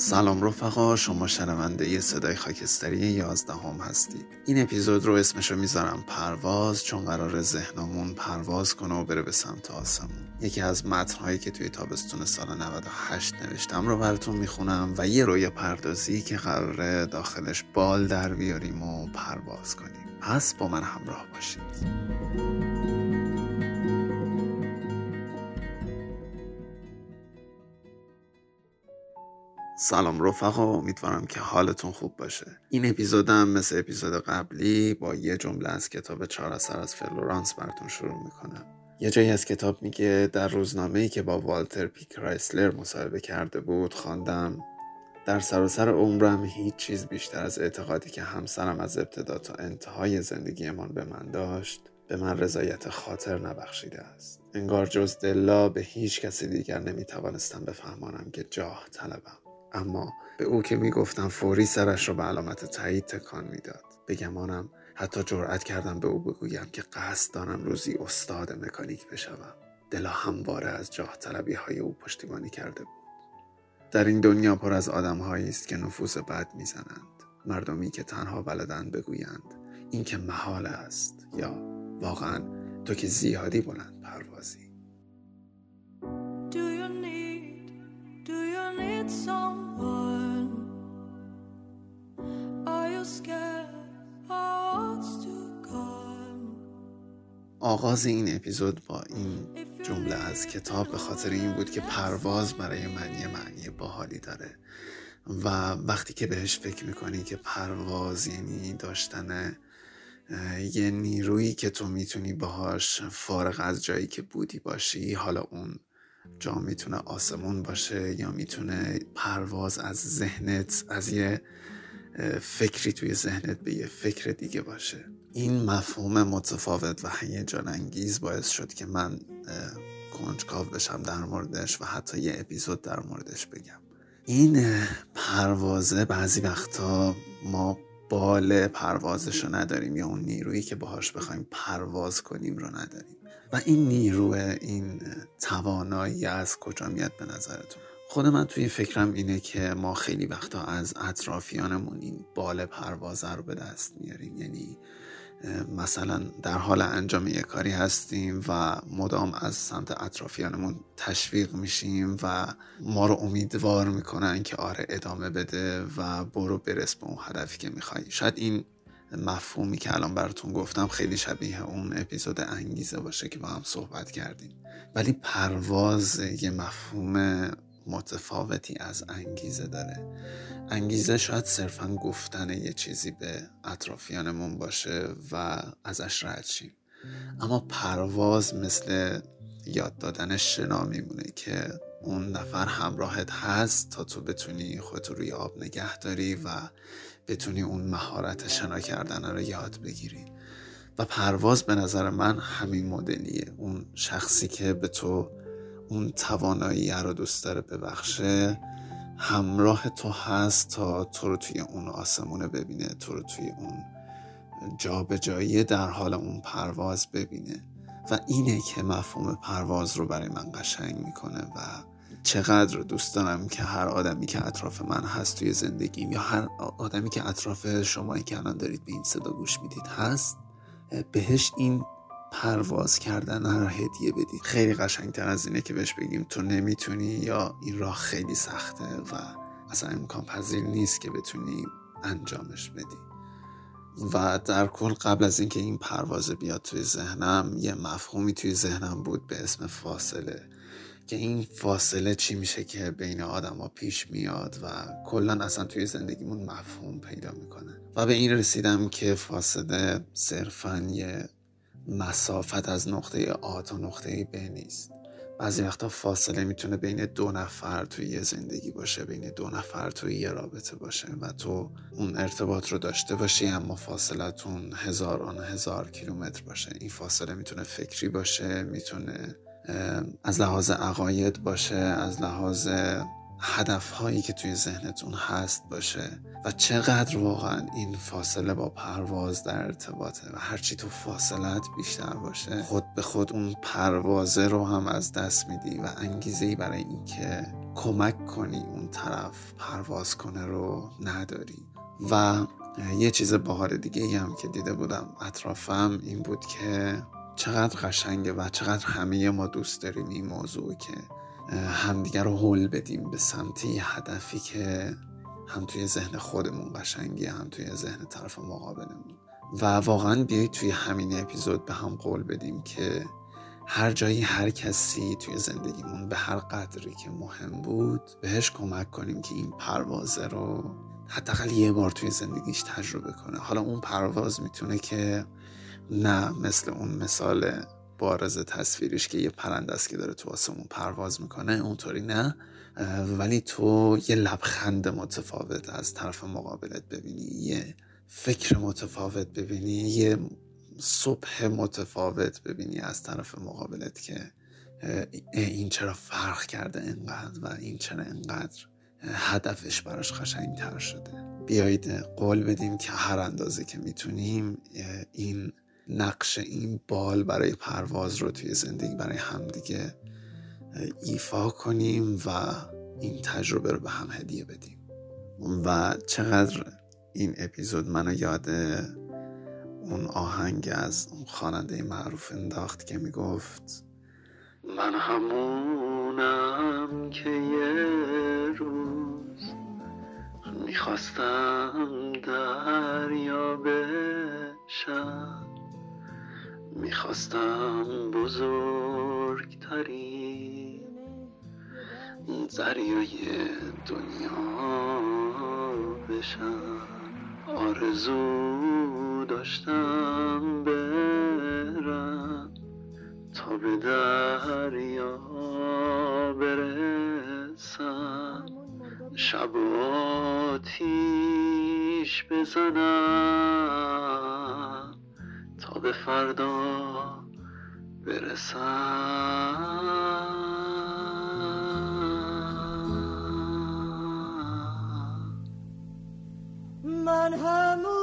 سلام رفقا شما شنونده صدای خاکستری یازدهم هستید. این اپیزود رو اسمشو می‌ذارم پرواز چون قرار ذهنمون پرواز کنه و بره به سمت آسمون. یکی از متنهایی که توی تابستون سال 98 نوشتم رو براتون می‌خونم و یه رویا پردازی که قراره داخلش بال در بیاریم و پرواز کنیم. پس با من همراه باشید. سلام رفقا امیدوارم که حالتون خوب باشه. این اپیزودم مثل اپیزود قبلی با یه جمله از کتاب چهار اثر از فلورانس براتون شروع می‌کنم. یه جایی از کتاب میگه در روزنامه ای که با والتر پی کرایسلر مصاحبه کرده بود خواندم در سراسر عمرم هیچ چیز بیشتر از اعتقادی که همسرم از ابتدا تا انتهای زندگیمان به من داشت به من رضایت خاطر نبخشیده است. انگار جز دلا به هیچ کسی دیگر نمی‌توانستم بفهمانم که جاه طلبم. اما به او که می‌گفتم فوری سرش را به علامت تایید تکان می‌داد. بگمانم حتی جرأت کردم به او بگویم که قصد دارم روزی استاد مکانیک بشوم. دلا همواره از جاه طلبی های او پشتیبانی کرده بود. در این دنیا پر از آدم است که نفوذ بد می‌زنند. مردمی که تنها بلدند بگویند این که محال است یا واقعا تو که زیادی بلند پروازی. آغاز این اپیزود با این جمله از کتاب به خاطر این بود که پرواز برای من یه معنی باحالی داره. و وقتی که بهش فکر می‌کنی که پرواز یعنی داشتن یه نیرویی که تو می‌تونی باهاش فارغ از جایی که بودی باشی حالا اون جا می‌تونه آسمون باشه یا می‌تونه پرواز از ذهنت از یه فکری توی ذهنت به یه فکر دیگه باشه. این مفهوم متفاوت و هیجان انگیز باعث شد که من کنجکاو بشم در موردش و حتی یه اپیزود در موردش بگم. این پروازه بعضی وقتا ما بال پروازش رو نداریم یا اون نیرویی که باهاش بخوایم پرواز کنیم رو نداریم. و این نیرو این توانایی از کجا میاد به نظرتون؟ خود من توی فکرم اینه که ما خیلی وقتا از اطرافیانمون این بال پروازه رو به دست میاریم. یعنی مثلا در حال انجام یک کاری هستیم و مدام از سمت اطرافیانمون تشویق میشیم و ما رو امیدوار می‌کنن که آره ادامه بده و برو برس به اون هدفی که می‌خوای. شاید این مفهومی که الان براتون گفتم خیلی شبیه اون اپیزود انگیزه باشه که با هم صحبت کردیم. ولی پرواز یه مفهوم متفاوتی از انگیزه داره. انگیزه شاید صرفا گفتن یه چیزی به اطرافیانمون باشه و ازش رد شیم. اما پرواز مثل یاد دادن شنا میمونه که اون نفر همراهت هست تا تو بتونی خودتو روی آب نگه داری و بتونی اون مهارت شنا کردن رو یاد بگیری. و پرواز به نظر من همین مدلیه. اون شخصی که به تو اون توانایی رو دوست داره ببخشه همراه تو هست تا تو رو توی اون آسمونه ببینه تو رو توی اون جا به جایی در حال اون پرواز ببینه. و اینه که مفهوم پرواز رو برای من قشنگ می‌کنه و چقدر دوست دارم که هر آدمی که اطراف من هست توی زندگیم یا هر آدمی که اطراف شما که الان دارید به این صدا گوش می‌دید هست بهش این پرواز کردن رو هدیه بدید. خیلی قشنگتر از اینه که بهش بگیم تو نمی‌تونی یا این راه خیلی سخته و اصلا امکان پذیر نیست که بتونی انجامش بدی. و در کل قبل از اینکه این پرواز بیاد توی ذهنم یه مفهومی توی ذهنم بود به اسم فاصله. که این فاصله چی میشه که بین آدما پیش میاد و کلا اصلا توی زندگیمون مفهوم پیدا می‌کنه. و به این رسیدم که فاصله صرفا یه مسافت از نقطه آ تا نقطه ب نیست. بعضی وقتا فاصله می‌تونه بین دو نفر توی یه زندگی باشه بین دو نفر توی یه رابطه باشه و تو اون ارتباط رو داشته باشی اما فاصلتون هزاران هزار کیلومتر باشه. این فاصله می‌تونه فکری باشه می‌تونه از لحاظ عقاید باشه از لحاظ هدف هایی که توی ذهنتون هست باشه و چقدر واقعا این فاصله با پرواز در ارتباطه و هرچی تو فاصلت بیشتر باشه خود به خود اون پروازه رو هم از دست میدی و انگیزه ای برای اینکه کمک کنی اون طرف پرواز کنه رو نداری. و یه چیز باحال دیگه ای هم که دیده بودم اطرافم این بود که چقدر قشنگه و چقدر همه ما دوست داریم این موضوع که همدیگر رو حل بدیم به سمت یه هدفی که هم توی ذهن خودمون قشنگیه هم توی ذهن طرف مقابلمون. و واقعا بیایید توی همین اپیزود به هم قول بدیم که هر جایی هر کسی توی زندگیمون به هر قدری که مهم بود بهش کمک کنیم که این پروازه رو حداقل یه بار توی زندگیش تجربه کنه. حالا اون پرواز می‌تونه که نه مثل اون مثال بارز تصویریش که یه پرنده است که داره تو آسمون پرواز می‌کنه اونطوری نه. ولی تو یه لبخند متفاوت از طرف مقابلت ببینی یه فکر متفاوت ببینی یه صبح متفاوت ببینی از طرف مقابلت که این چرا فرق کرده انقدر و این چرا انقدر هدفش براش تر شده. بیایید قول بدیم که هر اندازه که می‌تونیم این نقش این بال برای پرواز رو توی زندگی برای همدیگه ایفا کنیم و این تجربه رو به هم هدیه بدیم. و چقدر این اپیزود منو یاد اون آهنگ از اون خواننده معروف انداخت که می‌گفت من همونم که یه روز می‌خواستم دریا بشم. می‌خواستم بزرگترین دریای دنیا بشم. آرزو داشتم برم تا به دریا برسم. شب آتیش بزنم. به فردا برسم. من همونم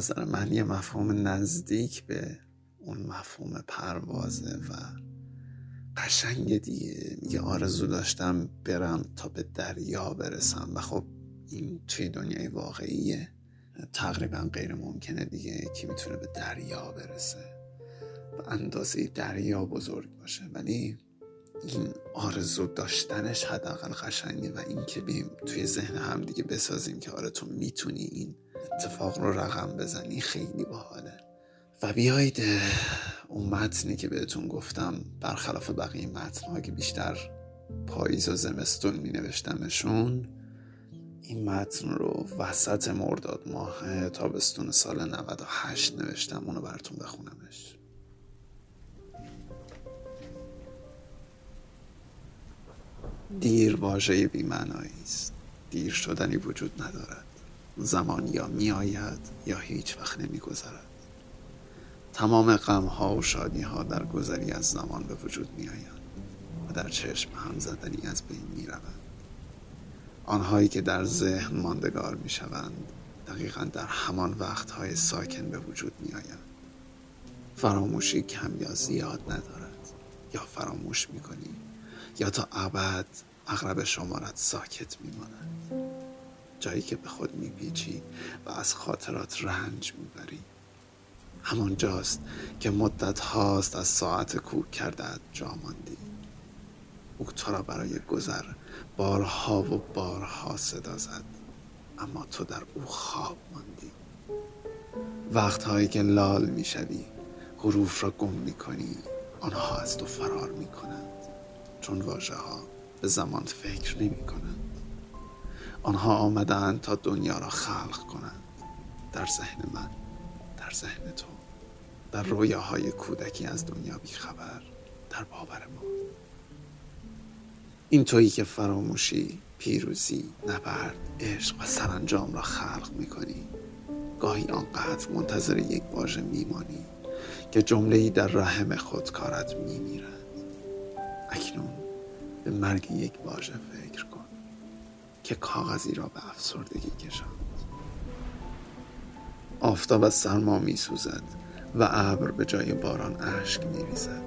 نظر من یه مفهوم نزدیک به اون مفهوم پروازه و قشنگ دیگه. میگه آرزو داشتم برم تا به دریا برسم و خب این توی دنیای واقعیه. تقریبا غیر ممکنه دیگه کی می‌تونه به دریا برسه. و اندازه دریا بزرگ باشه. ولی این آرزو داشتنش حداقل قشنگه و این که بیم توی ذهن هم دیگه بسازیم که آره تو می‌تونی این اتفاق رو رقم بزنی خیلی باحاله. و بیایید اون متنی که بهتون گفتم برخلاف بقیه متنها که بیشتر پاییز و زمستون می نوشتمشون این متن رو وسط مرداد ماه تابستون سال 98 نوشتم. اونو براتون بخونمش. دیر واژه بیمعنایی است. دیر شدنی وجود ندارد. زمان یا می آید یا هیچ وقت نمی گذرد تمام غم ها و شادی ها در گذری از زمان به وجود می آید و در چشم هم زدنی از بین می روند آنهایی که در ذهن ماندگار می شوند دقیقا در همان وقتهای ساکن به وجود می آید فراموشی کم یا زیاد ندارد. یا فراموش می کنی یا تا ابد اغرب شمارت ساکت می ماند جایی که به خود می پیچی و از خاطرات رنج می بری همان جاست که مدت هاست از ساعت کوک کرده جا ماندی. او تو را برای گذر بارها و بارها صدا زد اما تو در او خواب ماندی. وقتهایی که لال می‌شوی حروف را گم می‌کنی آنها از تو فرار می‌کنند. چون واژه ها به زمان فکر نمی کنند آنها آمدند تا دنیا را خلق کنند. در ذهن من در ذهن تو در رویاهای کودکی از دنیا بیخبر در باور ما. این تویی که فراموشی پیروزی نبرد عشق و سرانجام را خلق می‌کنی. گاهی آنقدر منتظر یک واژه میمانی که جمله در رحم خود کارت میمیرد اکنون به مرگ یک واژه فکر که کاغذی را به افسردگی کشاند. آفتاب از سرما می سوزد و ابر به جای باران اشک می ریزد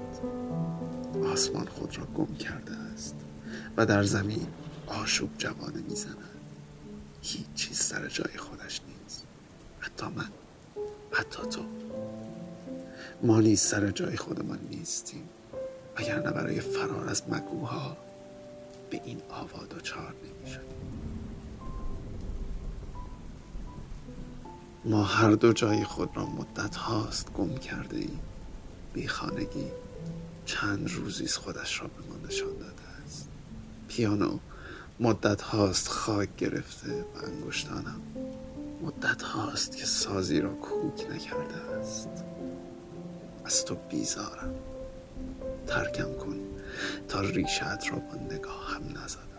آسمان خود را گم کرده است و در زمین آشوب جوانه می زند هیچ چیز سر جای خودش نیست. حتی من حتی تو. ما نیز سر جای خودمان نیستیم نه برای فرار از مگوها به این آوا دچار نمی ما هر دو جای خود را مدت هاست گم کرده ایم. بی چند روزی خودش را به ما نشان داده است. پیانو مدت هاست خاک گرفته و انگشتانم مدت هاست که سازی را کوک نکرده است. از تو بیزارم. ترکم کن تا ریشت را با نگاه هم نزدم.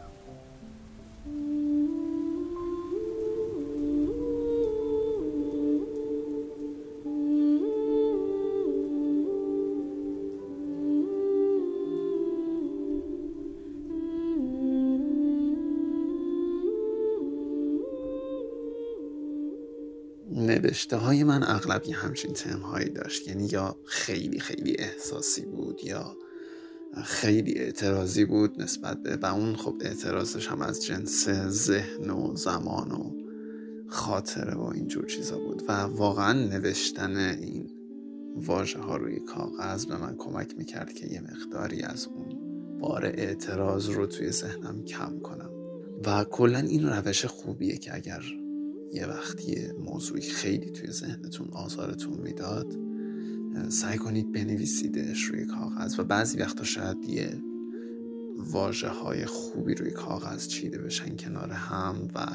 نوشته های من اغلب یه همچین تم هایی داشت. یعنی یا خیلی خیلی احساسی بود یا خیلی اعتراضی بود نسبت به و اون خب اعتراضش هم از جنس ذهن و زمان و خاطره و اینجور چیزا بود. و واقعا نوشتن این واژه ها روی کاغذ به من کمک می‌کرد که یه مقداری از اون بار اعتراض رو توی ذهنم کم کنم. و کلا این روش خوبیه که اگر یه وقتی موضوعی خیلی توی ذهنتون آزارتون می‌داد سعی کنید بنویسیدش روی کاغذ و بعضی وقتا شاید یه واجه های خوبی روی کاغذ چیده بشن کنار هم و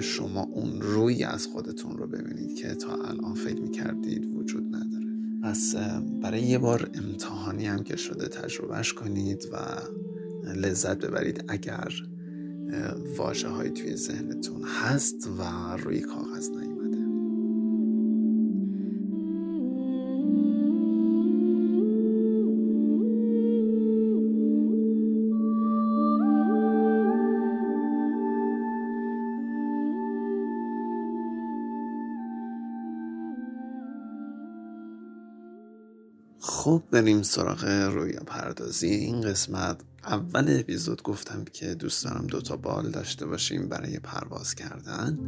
شما اون روی از خودتون رو ببینید که تا الان فکر می‌کردید وجود نداره. پس برای یه بار امتحانی هم که شده تجربهش کنید و لذت ببرید اگر واجه های توی ذهنتون هست و روی کاغذ نیومده خب بریم سراغ رویا پردازی. این قسمت اول اپیزود گفتم که دوست دارم دوتا بال داشته باشیم برای پرواز کردن.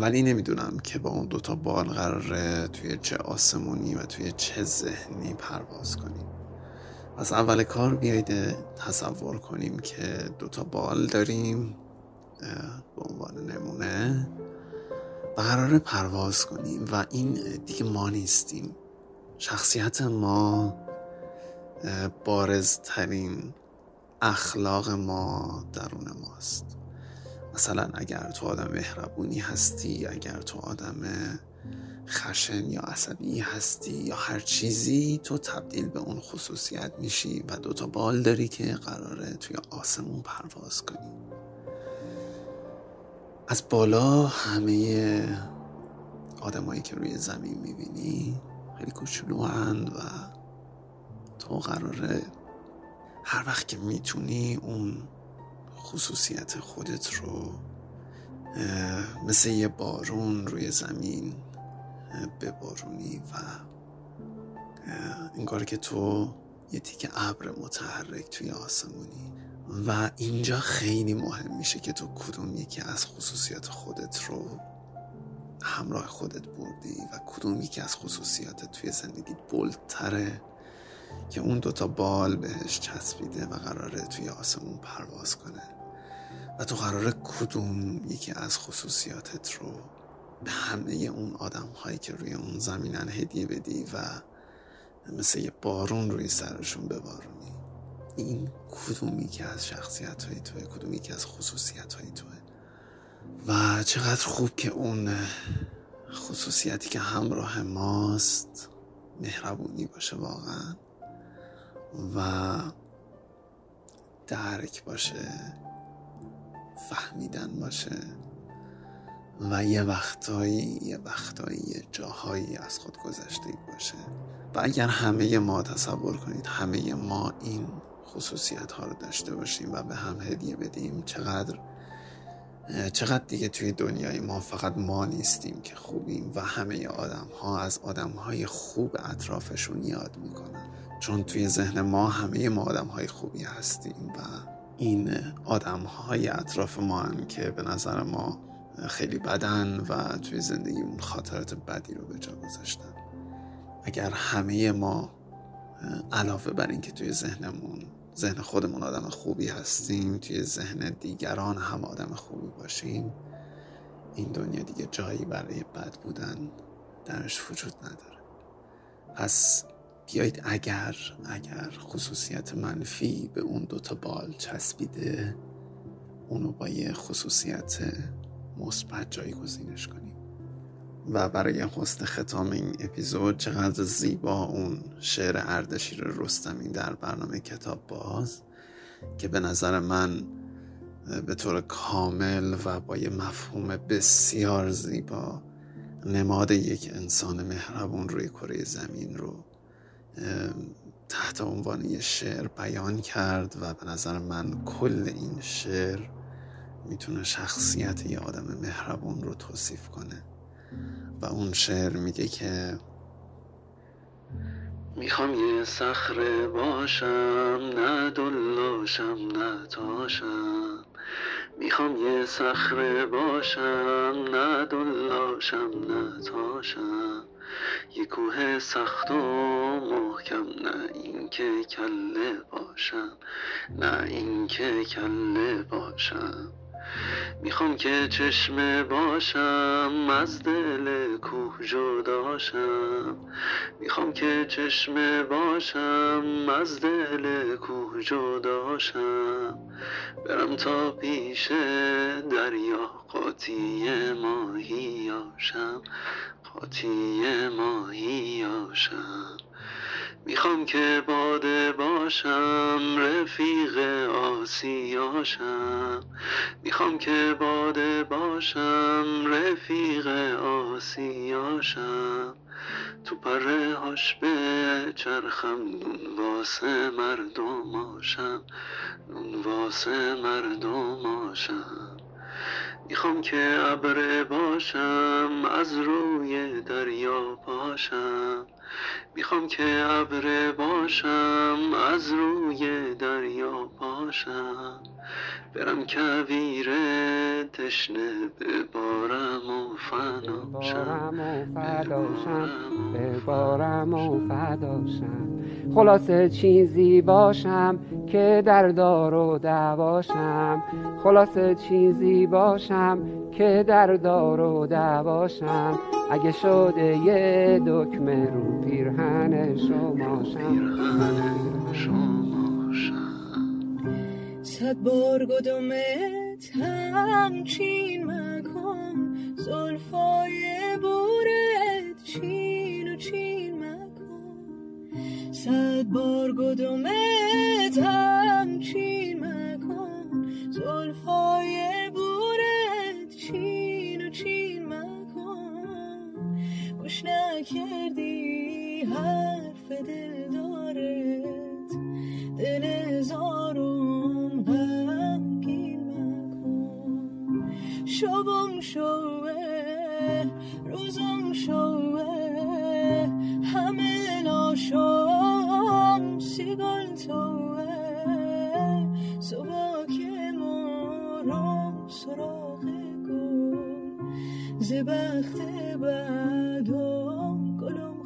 ولی نمی‌دونم که با اون دوتا بال قراره توی چه آسمونی و توی چه ذهنی پرواز کنیم. پس اول کار بیایید تصور کنیم که دوتا بال داریم به عنوان نمونه و قراره پرواز کنیم و این دیگه ما نیستیم. شخصیت ما بارزترین اخلاق ما درون ماست. مثلا اگر تو آدم مهربونی هستی اگر تو آدم خشن یا عصبی هستی یا هر چیزی تو تبدیل به اون خصوصیت میشی و دوتا بال داری که قراره توی آسمون پرواز کنی. از بالا همه آدمایی که روی زمین می‌بینی خیلی کوچولو و تو قراره هر وقت که می‌تونی اون خصوصیت خودت رو مثل یه بارون روی زمین ببارونی و انگار که تو یه تیک ابر متحرک توی آسمونی و اینجا خیلی مهم میشه که تو کدوم یکی از خصوصیت خودت رو همراه خودت بردی و کدوم یکی از خصوصیاتت توی زندگیت بلتره که اون دوتا بال بهش چسبیده و قراره توی آسمون پرواز کنه؟ و تو قراره کدوم یکی از خصوصیاتت رو به همه اون آدم هایی که روی اون زمینن هدیه بدی و مثل یه بارون روی سرشون ببارونی؟ این کدوم یکی از شخصیت های توه؟ کدوم یکی از خصوصیت های توه؟ و چقدر خوب که اون خصوصیتی که همراه ماست مهربونی باشه واقعا و درک باشه فهمیدن باشه و یه وقتایی یه وقتایی یه جاهایی از خود گذشته باشه. و اگر همه ما تصور کنید همه ما این خصوصیت ها رو داشته باشیم و به هم هدیه بدیم چقدر چقدر دیگه توی دنیای ما فقط ما نیستیم که خوبیم و همه آدم ها از آدم های خوب اطرافشون یاد می‌کنن. چون توی ذهن ما همه ما آدم های خوبی هستیم و این آدم های اطراف ما هم که به نظر ما خیلی بدن و توی زندگیمون خاطرات بدی رو به جا گذاشتن. اگر همه ما علاوه بر اینکه توی ذهنمون ذهن خودمون آدم خوبی هستیم توی ذهن دیگران هم آدم خوبی باشیم. این دنیا دیگه جایی برای بد بودن درش وجود نداره. پس بیایید اگر اگر خصوصیت منفی به اون دوتا بال چسبیده اونو با یه خصوصیت مثبت جایگزینش کنیم. و برای حسن ختام این اپیزود چقدر زیبا اون شعر اردشیر رستمی در برنامه کتاب باز که به نظر من به طور کامل و با یه مفهوم بسیار زیبا نماد یک انسان مهربون روی کره زمین رو تحت عنوان یه شعر بیان کرد و به نظر من کل این شعر می‌تونه شخصیت یه آدم مهربون رو توصیف کنه. و اون شعر میگه که می‌خوام یه صخره باشم نه دلاشم نه تاشم. می‌خوام یه صخره باشم نه دلاشم نه تاشم. یه کوه سخت و محکم نه اینکه کله باشم نه اینکه کله باشم. می‌خوام که چشمه باشم از دل کوه جداشم می‌خوام که چشمه باشم از دل کوه جداشم برم تا پیش دریا قاطی ماهیاشم قاطی ماهیاشم می‌خوام که باده باشم رفیق آسیاشم. می‌خوام که باده باشم رفیق آسیاشم. تو هاش به چرخم نون واسه مردماشم نون واسه مردماشم می‌خوام که ابره باشم از روی دریا پاشم. می‌خوام که ابره باشم از روی دریا پاشم. برم کویره تشنه ببارم و فناشم ببارم و فداشم خلاصه چیزی باشم که در دار و دواشم خلاصه چیزی باشم که در دار و دواشم اگه شده یه دکمه رو پیرهن شماشم صد بار گدومت همچین مکن زلفای بورت چین و چین مکن صد بار گدومت همچین مکن زلفای بورت چین و چین مکن گوش نکردی مارم سراغ گل. زبخت بعدم گلم